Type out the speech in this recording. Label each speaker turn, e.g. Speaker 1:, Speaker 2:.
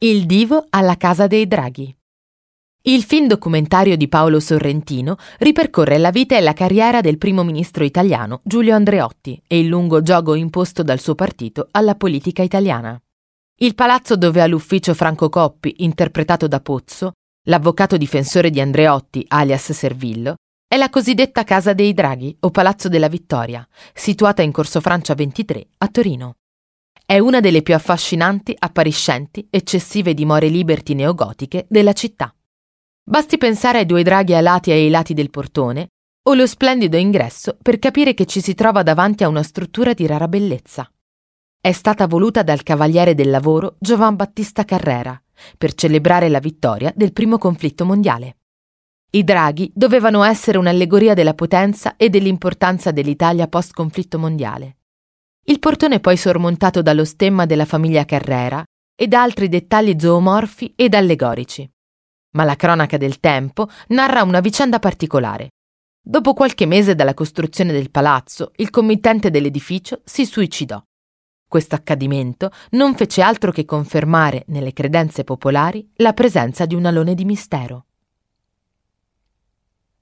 Speaker 1: Il divo alla casa dei draghi. Il film documentario di Paolo Sorrentino ripercorre la vita e la carriera del primo ministro italiano Giulio Andreotti e il lungo gioco imposto dal suo partito alla politica italiana. Il palazzo dove ha l'ufficio Franco Coppi, interpretato da Pozzo, l'avvocato difensore di Andreotti, alias Servillo, è la cosiddetta Casa dei Draghi o Palazzo della Vittoria, situata in Corso Francia 23 a Torino. È una delle più affascinanti, appariscenti, eccessive dimore liberty neogotiche della città. Basti pensare ai due draghi alati ai lati del portone o lo splendido ingresso per capire che ci si trova davanti a una struttura di rara bellezza. È stata voluta dal cavaliere del lavoro Giovan Battista Carrera per celebrare la vittoria del primo conflitto mondiale. I draghi dovevano essere un'allegoria della potenza e dell'importanza dell'Italia post conflitto mondiale. Il portone poi sormontato dallo stemma della famiglia Carrera e da altri dettagli zoomorfi ed allegorici. Ma la cronaca del tempo narra una vicenda particolare. Dopo qualche mese dalla costruzione del palazzo, il committente dell'edificio si suicidò. Questo accadimento non fece altro che confermare nelle credenze popolari la presenza di un alone di mistero.